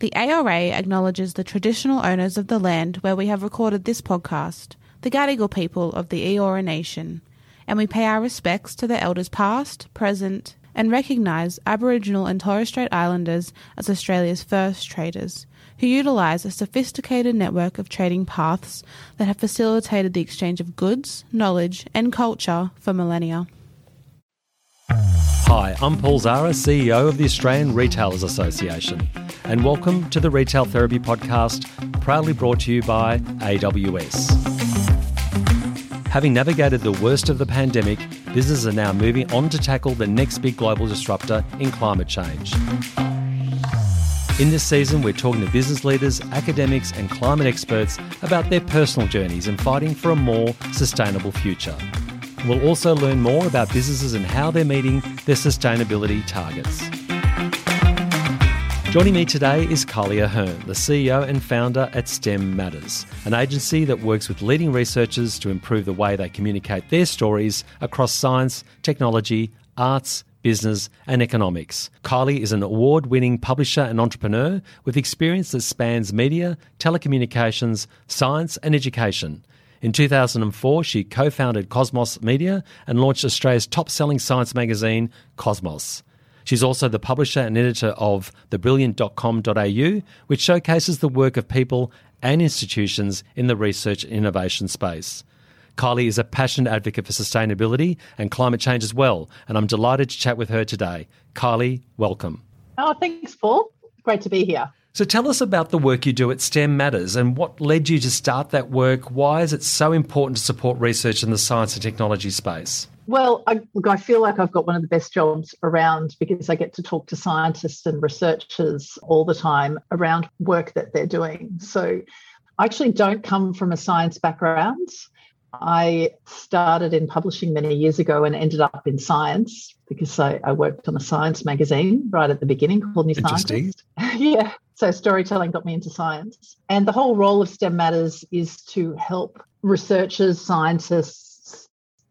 The ARA acknowledges the traditional owners of the land where we have recorded this podcast, the Gadigal people of the Eora Nation, and we pay our respects to the elders past, present, and recognise Aboriginal and Torres Strait Islanders as Australia's first traders, who utilise a sophisticated network of trading paths that have facilitated the exchange of goods, knowledge, and culture for millennia. Hi, I'm Paul Zahra, CEO of the Australian Retailers Association, and welcome to the Retail Therapy Podcast, proudly brought to you by AWS. Having navigated the worst of the pandemic, businesses are now moving on to tackle the next big global disruptor in climate change. In this season, we're talking to business leaders, academics, and climate experts about their personal journeys in fighting for a more sustainable future. We'll also learn more about businesses and how they're meeting their sustainability targets. Joining me today is Kylie Ahern, the CEO and founder at STEM Matters, an agency that works with leading researchers to improve the way they communicate their stories across science, technology, arts, business, and economics. Kylie is an award winning publisher and entrepreneur with experience that spans media, telecommunications, science, and education. In 2004, she co founded Cosmos Media and launched Australia's top selling science magazine, Cosmos. She's also the publisher and editor of thebrilliant.com.au, which showcases the work of people and institutions in the research and innovation space. Kylie is a passionate advocate for sustainability and climate change as well, and I'm delighted to chat with her today. Kylie, welcome. Oh, thanks, Paul. Great to be here. So tell us about the work you do at STEM Matters and what led you to start that work. Why is it so important to support research in the science and technology space? Well, I, look, I feel like I've got one of the best jobs around because I get to talk to scientists and researchers all the time around work that they're doing. So I actually don't come from a science background. I started in publishing many years ago and ended up in science because I, I worked on a science magazine right at the beginning called New Scientist. yeah. So storytelling got me into science. And the whole role of STEM Matters is to help researchers, scientists,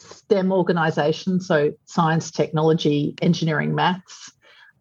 STEM organizations, so science, technology, engineering, maths,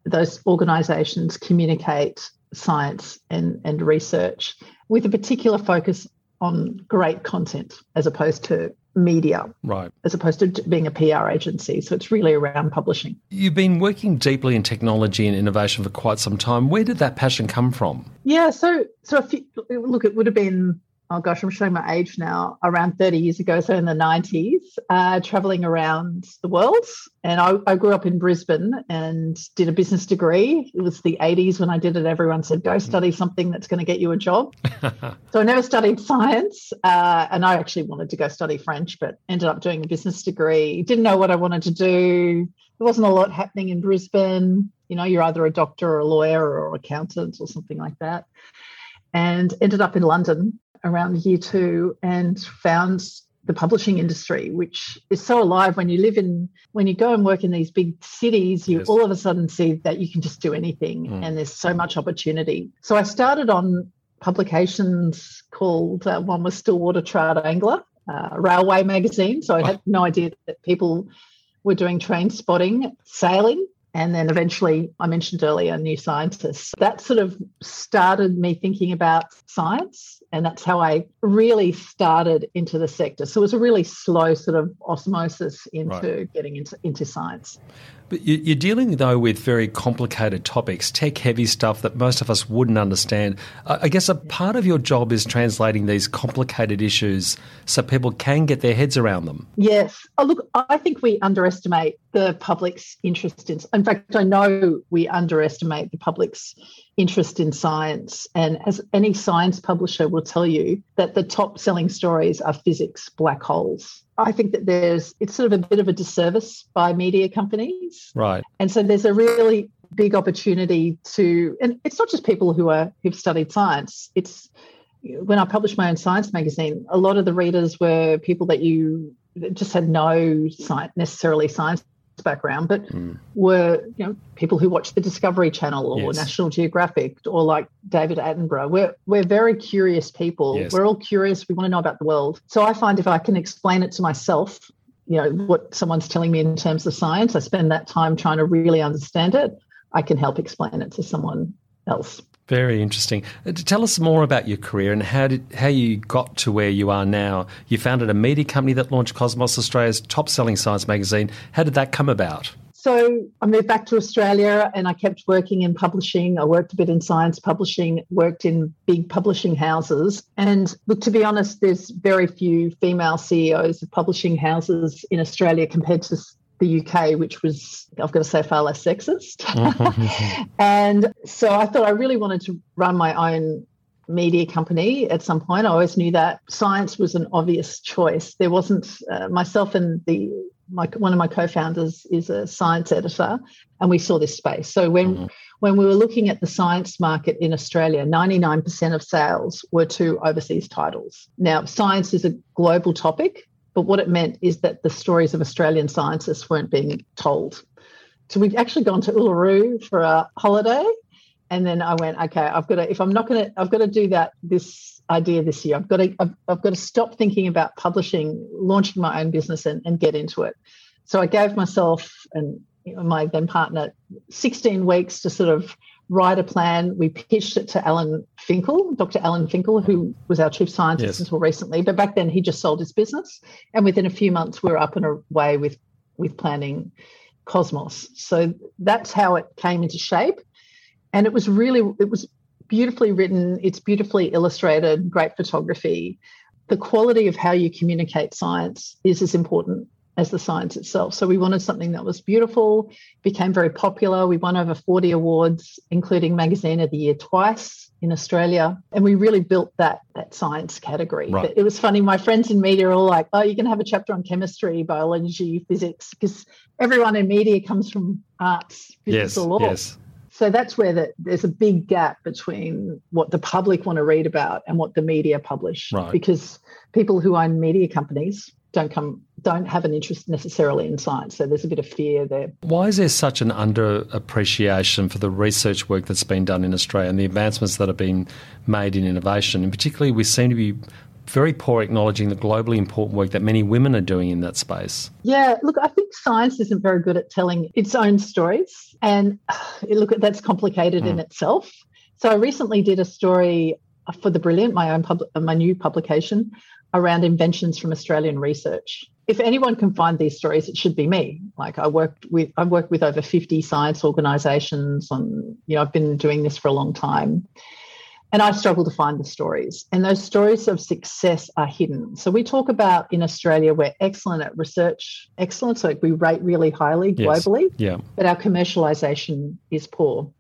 those organizations communicate science and, and research with a particular focus on great content as opposed to media, right? As opposed to being a PR agency. So it's really around publishing. You've been working deeply in technology and innovation for quite some time. Where did that passion come from? Yeah, so so if you, look, it would have been oh gosh, I'm showing my age now, around 30 years ago, so in the 90s, uh, traveling around the world. And I, I, grew up in Brisbane and did a business degree. It was the 80s when I did it. Everyone said, go study something that's going to get you a job. so I never studied science. Uh, and I actually wanted to go study French, but ended up doing a business degree. Didn't know what I wanted to do. There wasn't a lot happening in Brisbane. You know, you're either a doctor or a lawyer or accountant or something like that and ended up in London around year two and found the publishing industry, which is so alive when you live in, when you go and work in these big cities, you yes. all of a sudden see that you can just do anything mm. and there's so much opportunity. So I started on publications called, uh, one was Stillwater Trout Angler, uh, Railway Magazine. So I had no idea that people were doing train spotting, sailing, and then eventually I mentioned earlier New Scientists. That sort of started me thinking about science, and that's how I really started into the sector. So it was a really slow sort of osmosis into right. getting into, into science. But you're dealing, though, with very complicated topics, tech heavy stuff that most of us wouldn't understand. I guess a part of your job is translating these complicated issues so people can get their heads around them. Yes. Oh, look, I think we underestimate the public's interest in. In fact, I know we underestimate the public's interest in science. And as any science publisher will tell you, that the top selling stories are physics black holes. I think that there's it's sort of a bit of a disservice by media companies. Right. And so there's a really big opportunity to and it's not just people who are who've studied science. It's when I published my own science magazine, a lot of the readers were people that you just had no science, necessarily science background, but mm. were you know people who watch the Discovery Channel or yes. National Geographic or like David Attenborough. We're we're very curious people. Yes. We're all curious. We want to know about the world. So I find if I can explain it to myself, you know what someone's telling me in terms of science, I spend that time trying to really understand it. I can help explain it to someone else. Very interesting. Uh, Tell us more about your career and how did how you got to where you are now. You founded a media company that launched Cosmos, Australia's top-selling science magazine. How did that come about? So I moved back to Australia and I kept working in publishing. I worked a bit in science publishing, worked in big publishing houses. And look, to be honest, there's very few female CEOs of publishing houses in Australia compared to the UK, which was, I've got to say, far less sexist. and so I thought I really wanted to run my own media company at some point. I always knew that science was an obvious choice. There wasn't uh, myself and the my one of my co-founders is a science editor, and we saw this space. So when mm-hmm. when we were looking at the science market in Australia, 99% of sales were to overseas titles. Now, science is a global topic, but what it meant is that the stories of Australian scientists weren't being told. So we'd actually gone to Uluru for a holiday. And then I went, okay, I've got to, if I'm not going to, I've got to do that, this idea this year. I've got to, I've, I've got to stop thinking about publishing, launching my own business and, and get into it. So I gave myself and my then partner 16 weeks to sort of write a plan. We pitched it to Alan Finkel, Dr. Alan Finkel, who was our chief scientist yes. until recently. But back then he just sold his business. And within a few months, we were up and away with, with planning Cosmos. So that's how it came into shape. And it was really, it was beautifully written. It's beautifully illustrated, great photography. The quality of how you communicate science is as important as the science itself. So we wanted something that was beautiful, became very popular. We won over 40 awards, including Magazine of the Year twice in Australia. And we really built that, that science category. Right. It was funny. My friends in media are all like, oh, you can have a chapter on chemistry, biology, physics, because everyone in media comes from arts, physics, yes, or law. Yes. So that's where the, there's a big gap between what the public want to read about and what the media publish. Right. Because people who own media companies don't come don't have an interest necessarily in science. So there's a bit of fear there. Why is there such an underappreciation for the research work that's been done in Australia and the advancements that have been made in innovation? And particularly, we seem to be very poor acknowledging the globally important work that many women are doing in that space. Yeah, look, I think science isn't very good at telling its own stories. And look, that's complicated mm. in itself. So I recently did a story for the Brilliant, my own pub- my new publication, around inventions from Australian research. If anyone can find these stories, it should be me. Like I worked with I've worked with over 50 science organizations on, you know, I've been doing this for a long time. And I struggle to find the stories. And those stories of success are hidden. So we talk about in Australia, we're excellent at research excellence. So we rate really highly globally. Yes. Yeah. But our commercialization is poor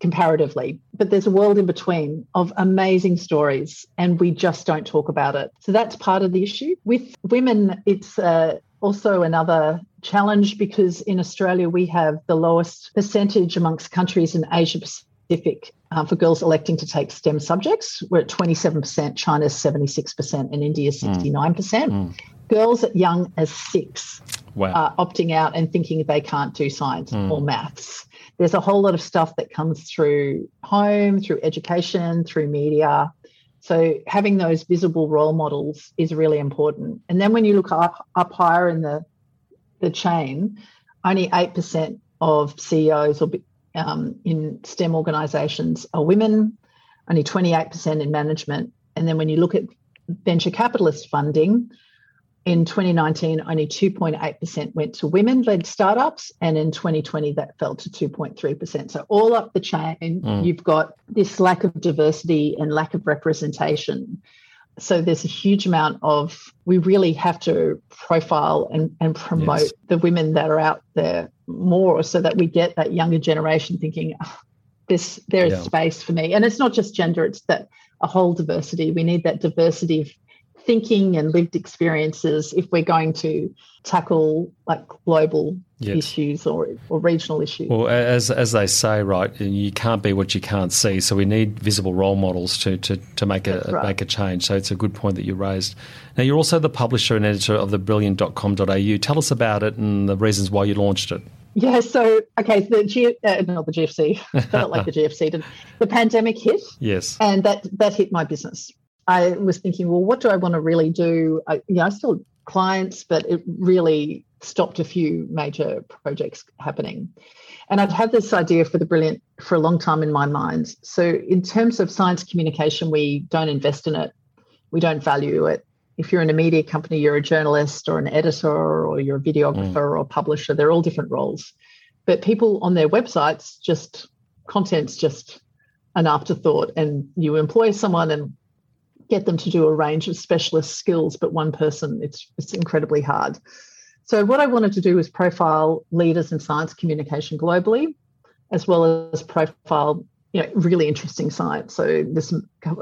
comparatively. But there's a world in between of amazing stories, and we just don't talk about it. So that's part of the issue. With women, it's uh, also another challenge because in Australia, we have the lowest percentage amongst countries in Asia Pacific uh, for girls electing to take STEM subjects. We're at 27%, China's 76%, and India's 69%. Mm. Mm. Girls at young as six wow. are opting out and thinking they can't do science mm. or maths there's a whole lot of stuff that comes through home, through education, through media. So having those visible role models is really important. And then when you look up, up higher in the the chain, only eight percent of CEOs or um, in STEM organisations are women. Only 28% in management. And then when you look at venture capitalist funding, in 2019, only 2.8% went to women led startups. And in 2020, that fell to 2.3%. So, all up the chain, mm. you've got this lack of diversity and lack of representation. So, there's a huge amount of, we really have to profile and, and promote yes. the women that are out there more so that we get that younger generation thinking, oh, this there is yeah. space for me. And it's not just gender, it's that a whole diversity. We need that diversity of thinking and lived experiences if we're going to tackle like global yes. issues or, or regional issues. Well, as as they say, right, you can't be what you can't see. So we need visible role models to to, to make a right. make a change. So it's a good point that you raised. Now you're also the publisher and editor of the brilliant.com.au. Tell us about it and the reasons why you launched it. Yeah, so okay, the G, uh, not the GFC, not like the GFC. Did, the pandemic hit, yes, and that that hit my business. I was thinking, well, what do I want to really do? I, you know, I still clients, but it really stopped a few major projects happening. And I'd had this idea for the brilliant for a long time in my mind. So, in terms of science communication, we don't invest in it, we don't value it. If you're in a media company, you're a journalist or an editor or you're a videographer mm. or publisher, they're all different roles. But people on their websites, just content's just an afterthought, and you employ someone and get them to do a range of specialist skills, but one person, it's it's incredibly hard. So what I wanted to do was profile leaders in science communication globally, as well as profile you know really interesting science. So there's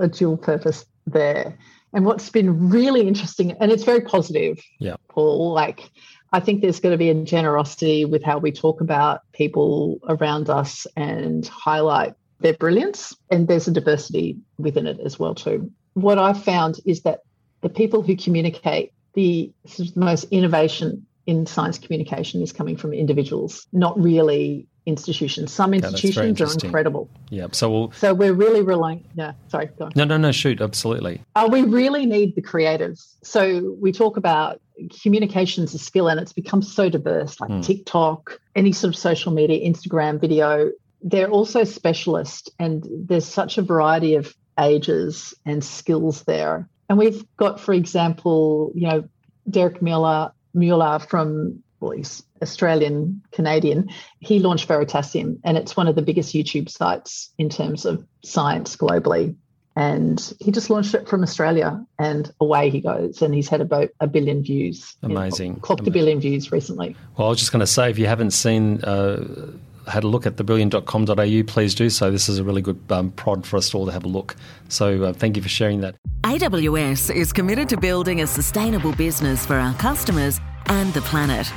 a dual purpose there. And what's been really interesting, and it's very positive, yeah. Paul, like I think there's going to be a generosity with how we talk about people around us and highlight their brilliance. And there's a diversity within it as well, too. What I've found is that the people who communicate the, sort of the most innovation in science communication is coming from individuals, not really institutions. Some institutions yeah, are incredible. Yeah. So we'll, so we're really relying. Yeah. Sorry. No, no, no. Shoot. Absolutely. Uh, we really need the creatives. So we talk about communications a skill, and it's become so diverse, like mm. TikTok, any sort of social media, Instagram, video. They're also specialist, and there's such a variety of ages and skills there. And we've got, for example, you know, Derek Muller Mueller from well, he's Australian Canadian. He launched Veritasium, and it's one of the biggest YouTube sites in terms of science globally. And he just launched it from Australia, and away he goes. And he's had about a billion views. Amazing. clocked Amazing. a billion views recently. Well, I was just going to say, if you haven't seen. Uh, had a look at thebrilliant.com.au, please do so. This is a really good um, prod for us all to have a look. So uh, thank you for sharing that. AWS is committed to building a sustainable business for our customers and the planet.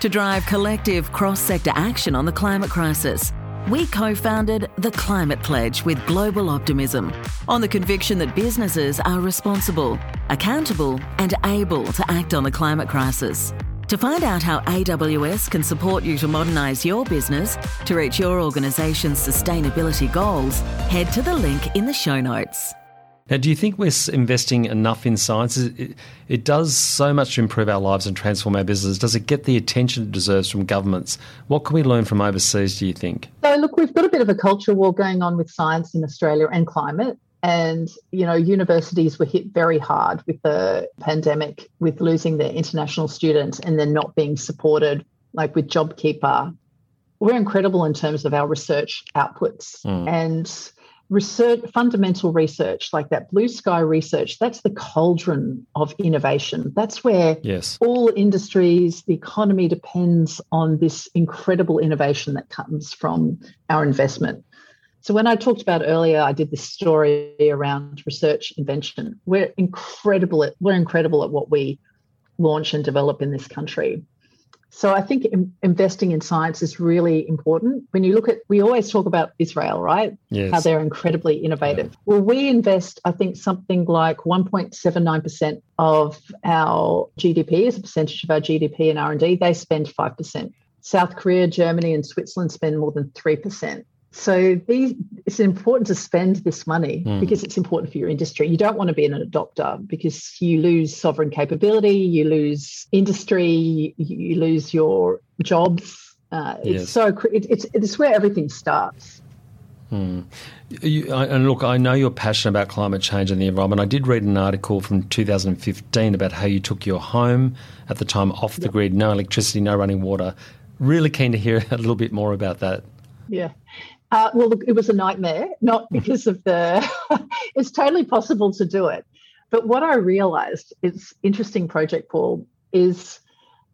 To drive collective cross sector action on the climate crisis, we co founded the Climate Pledge with global optimism on the conviction that businesses are responsible, accountable, and able to act on the climate crisis. To find out how AWS can support you to modernise your business to reach your organisation's sustainability goals, head to the link in the show notes. Now, do you think we're investing enough in science? It, it, does so much to improve our lives and transform our business. Does it get the attention it deserves from governments? What can we learn from overseas, do you think? So, look, we've got a bit of a culture war going on with science in Australia and climate. And, you know, universities were hit very hard with the pandemic, with losing their international students and then not being supported, like with JobKeeper. We're incredible in terms of our research outputs. Mm. And research fundamental research like that blue sky research that's the cauldron of innovation that's where yes. all industries the economy depends on this incredible innovation that comes from our investment so when i talked about earlier i did this story around research invention we're incredible at we're incredible at what we launch and develop in this country so I think in, investing in science is really important. When you look at, we always talk about Israel, right? Yes. How they're incredibly innovative. Yeah. Well, we invest, I think, something like 1.79% of our GDP as a percentage of our GDP in R&D. They spend 5%. South Korea, Germany, and Switzerland spend more than 3%. So these, it's important to spend this money mm. because it's important for your industry. You don't want to be an adopter because you lose sovereign capability, you lose industry, you lose your jobs. Uh, it's yes. so it, it's it's where everything starts. Hmm. You, I, and look, I know you're passionate about climate change and the environment. I did read an article from 2015 about how you took your home at the time off the yep. grid, no electricity, no running water. Really keen to hear a little bit more about that. Yeah. Uh, well, look, it was a nightmare, not mm-hmm. because of the. it's totally possible to do it, but what I realised, it's interesting, Project Paul, is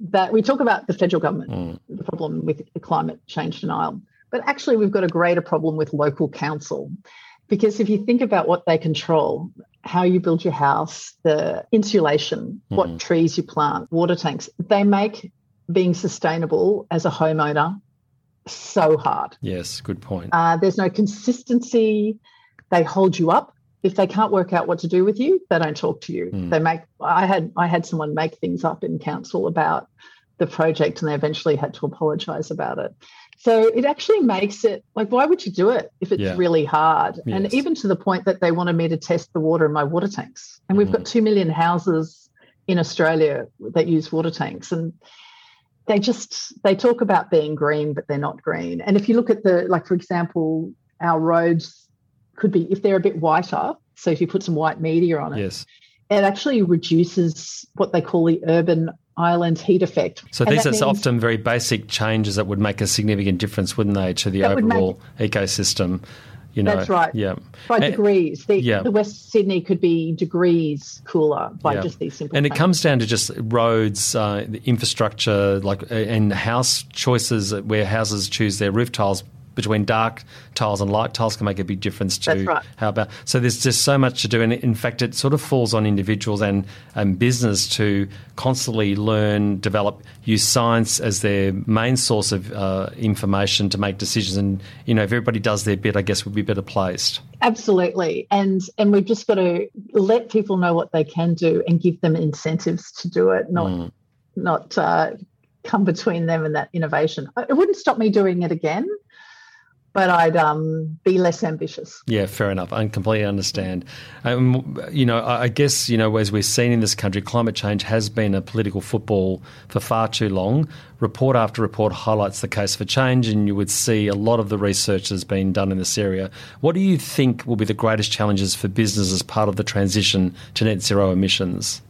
that we talk about the federal government, mm. the problem with climate change denial, but actually we've got a greater problem with local council, because if you think about what they control, how you build your house, the insulation, mm. what trees you plant, water tanks, they make being sustainable as a homeowner so hard. Yes, good point. Uh, there's no consistency. They hold you up. If they can't work out what to do with you, they don't talk to you. Mm. They make. I had I had someone make things up in council about the project, and they eventually had to apologise about it. So it actually makes it like, why would you do it if it's yeah. really hard? Yes. And even to the point that they wanted me to test the water in my water tanks. And we've mm. got two million houses in Australia that use water tanks, and they just they talk about being green, but they're not green. And if you look at the like, for example, our roads could be if they're a bit whiter. So if you put some white media on it, yes, it actually reduces what they call the urban island heat effect. So And these are often very basic changes that would make a significant difference, wouldn't they, to the would make- overall ecosystem? You know, That's right. Yeah, by And- degrees. The, yeah. the West Sydney could be degrees cooler by Yeah. just these simple. And it comes down to just roads, uh, the infrastructure, like and house choices where houses choose their roof tiles between dark tiles and light tiles can make a big difference to right. how about. So there's just so much to do, and in fact, it sort of falls on individuals and and business to constantly learn, develop, use science as their main source of uh, information to make decisions. And you know, if everybody does their bit, I guess we'd be better placed. Absolutely, and and we've just got to let people know what they can do and give them incentives to do it, not Mm. not uh, come between them and that innovation. It wouldn't stop me doing it again, but I'd um, be less ambitious. Yeah, fair enough. I completely understand. Um, you know, I guess, you know, as we've seen in this country, climate change has been a political football for far too long. Report after report highlights the case for change, and you would see a lot of the research has been done in this area. What do you think will be the greatest challenges for business as part of the transition to net zero emissions?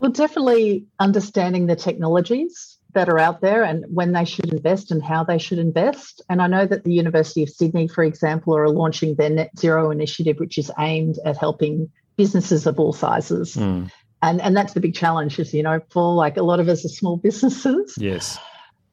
Well, definitely understanding the technologies that are out there and when they should invest and how they should invest. And I know that the University of Sydney, for example, are launching their net zero initiative, which is aimed at helping businesses of all sizes. Mm, And, and that's the big challenge, is, you know, for like a lot of us are small businesses. yes.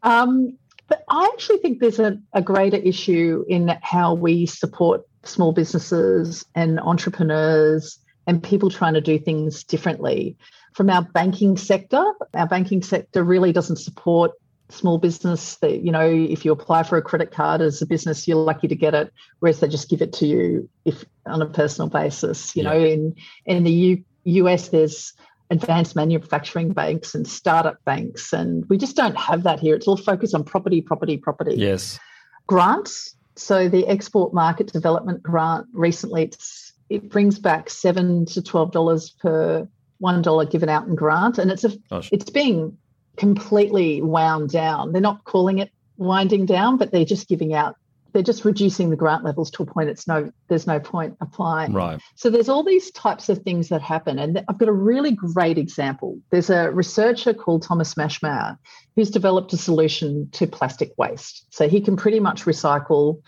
Um, but I actually think there's a, a greater issue in how we support small businesses and entrepreneurs and people trying to do things differently. From our banking sector, our banking sector really doesn't support small business. That you know, if you apply for a credit card as a business, you're lucky to get it, whereas they just give it to you if on a personal basis. You know, in in the U, US, there's advanced manufacturing banks and startup banks, and we just don't have that here. It's all focused on property, property, property. Yes. Grants. So the export market development grant recently, it's, it brings back seven to twelve dollars per one dollar given out in grant, and it's a Gosh. it's being completely wound down. They're not calling it winding down, but they're just giving out. They're just reducing the grant levels to a point. It's no, there's no point applying. Right. So there's all these types of things that happen. And I've got a really great example. There's a researcher called Thomas Maschmeyer who's developed a solution to plastic waste. So he can pretty much recycle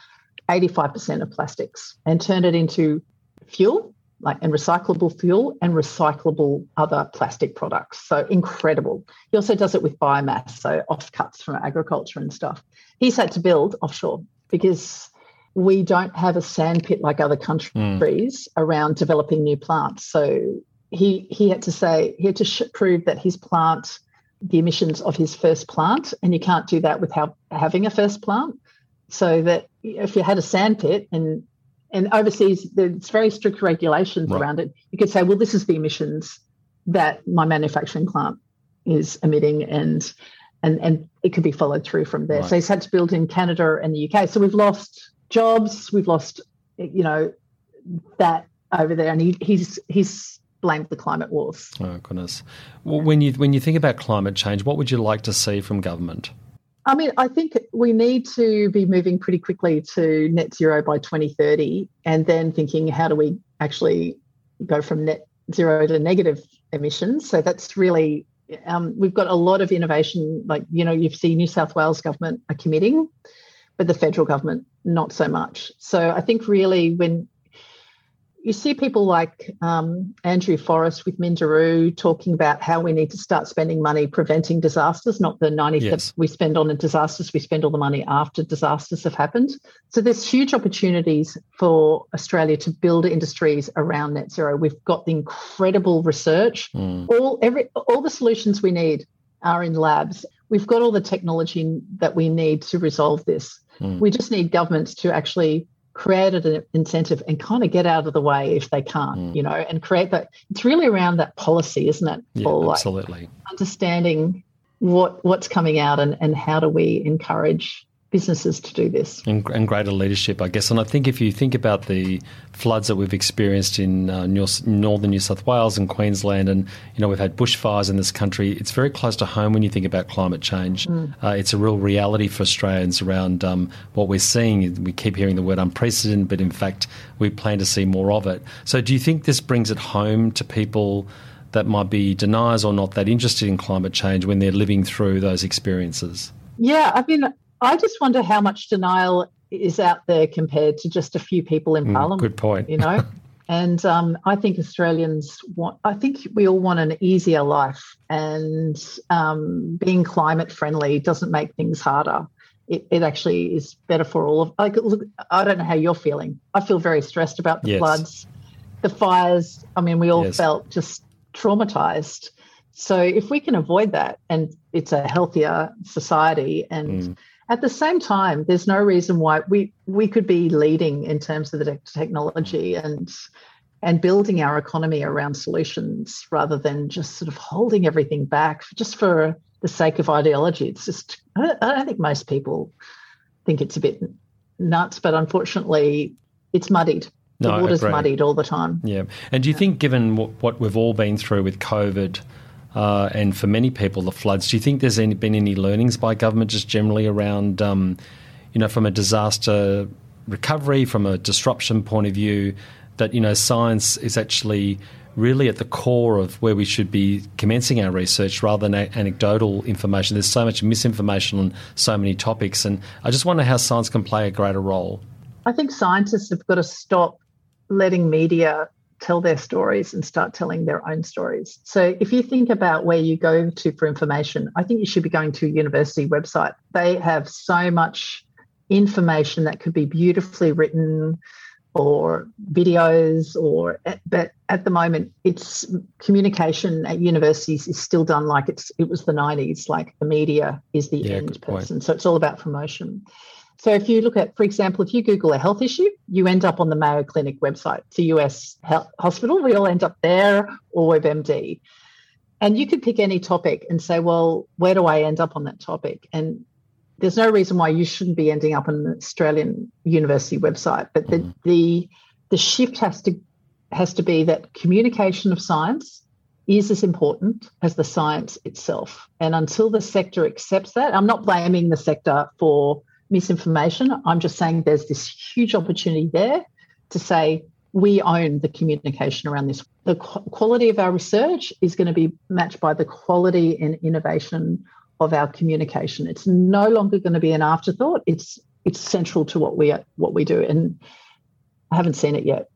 85% of plastics and turn it into fuel, like and recyclable fuel and recyclable other plastic products. So incredible. He also does it with biomass, so offcuts from agriculture and stuff. He's had to build offshore because we don't have a sand pit like other countries hmm. around developing new plants. So he he had to say he had to sh- prove that his plant, the emissions of his first plant, and you can't do that without having a first plant. So that if you had a sand pit and and overseas there's very strict regulations Right. around it, you could say, well, this is the emissions that my manufacturing plant is emitting and and and it could be followed through from there. Right. So he's had to build in Canada and the UK. So we've lost jobs, we've lost you know that over there, and he, he's he's blamed the climate wars. Oh goodness. Well, when you when you think about climate change, what would you like to see from government? I mean, I think we need to be moving pretty quickly to net zero by 2030, and then thinking how do we actually go from net zero to negative emissions. So that's really um, we've got a lot of innovation. Like you know, you've seen New South Wales government are committing, but the federal government not so much. So I think really when you see people like um, Andrew Forrest with Minderoo talking about how we need to start spending money preventing disasters, not the 90 Yes. that we spend on disasters, we spend all the money after disasters have happened. So there's huge opportunities for Australia to build industries around net zero. We've got the incredible research. Mm. All every all the solutions we need are in labs. We've got all the technology that we need to resolve this. Mm. We just need governments to actually create an incentive and kind of get out of the way if they can't, Mm. you know, and create that. It's really around that policy, isn't it? Yeah, like absolutely. understanding what what's coming out and, and how do we encourage businesses to do this. And, and, greater leadership, I guess. And I think if you think about the floods that we've experienced in uh, northern New South Wales and Queensland, and you know we've had bushfires in this country, it's very close to home when you think about climate change. Mm. Uh, it's a real reality for Australians around um, what we're seeing. We keep hearing the word unprecedented, but in fact, we plan to see more of it. So, do you think this brings it home to people? That might be deniers or not that interested in climate change when they're living through those experiences. Yeah, I mean, I just wonder how much denial is out there compared to just a few people in mm, Parliament. Good point. You know, and um, I think Australians want. I think we all want an easier life, and um, being climate friendly doesn't make things harder. It, it, actually is better for all of. Like, look, I don't know how you're feeling. I feel very stressed about the yes. floods, the fires. I mean, we all yes. felt just traumatized. So if we can avoid that, and it's a healthier society, and mm at the same time, there's no reason why we we could be leading in terms of the technology and and building our economy around solutions rather than just sort of holding everything back just for the sake of ideology. It's just I don't, I don't think most people think it's a bit nuts, but unfortunately, it's muddied. The no, water's muddied all the time. Yeah, and do you think, given what, what we've all been through with COVID? Uh, and for many people, the floods. Do you think there's any, been any learnings by government just generally around, um, you know, from a disaster recovery, from a disruption point of view, that, you know, science is actually really at the core of where we should be commencing our research rather than anecdotal information. There's so much misinformation on so many topics, and I just wonder how science can play a greater role. I think scientists have got to stop letting media tell their stories and start telling their own stories. So if you think about where you go to for information, I think you should be going to a university website. They have so much information that could be beautifully written or videos or but at the moment it's communication at universities is still done like it's it was the 90s like the media is the yeah, end person point. so it's all about promotion so if you look at, for example, if you Google a health issue, you end up on the Mayo Clinic website. It's a US health hospital. We all end up there or WebMD. And you could pick any topic and say, well, where do I end up on that topic? And there's no reason why you shouldn't be ending up on an Australian university website. But the, mm. the the shift has to has to be that communication of science is as important as the science itself. And until the sector accepts that, I'm not blaming the sector for misinformation. I'm just saying there's this huge opportunity there to say we own the communication around this. The quality of our research is going to be matched by the quality and innovation of our communication. It's no longer going to be an afterthought. It's it's central to what we what we do, and I haven't seen it yet.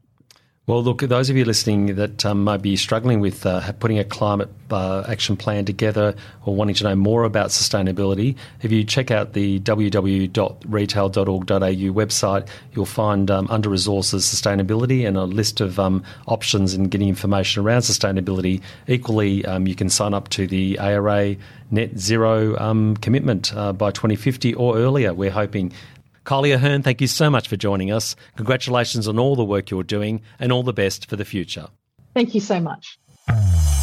Well, look, those of you listening that um, might be struggling with uh, putting a climate uh, action plan together or wanting to know more about sustainability, if you check out the www.retail.org.au website, you'll find um, under resources sustainability and a list of um, options in getting information around sustainability. Equally, um, you can sign up to the ARA net zero um, commitment uh, by 2050 or earlier. We're hoping Kylie Ahern, thank you so much for joining us. Congratulations on all the work you're doing and all the best for the future. Thank you so much.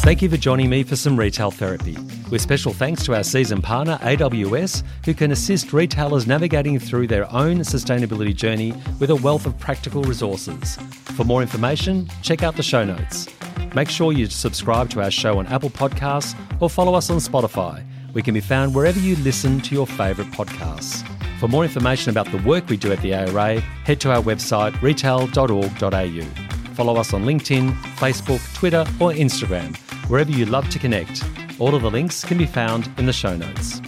Thank you for joining me for some retail therapy. With special thanks to our season partner, AWS, who can assist retailers navigating through their own sustainability journey with a wealth of practical resources. For more information, check out the show notes. Make sure you subscribe to our show on Apple Podcasts or follow us on Spotify. We can be found wherever you listen to your favourite podcasts. For more information about the work we do at the ARA, head to our website retail.org.au. Follow us on LinkedIn, Facebook, Twitter, or Instagram, wherever you love to connect. All of the links can be found in the show notes.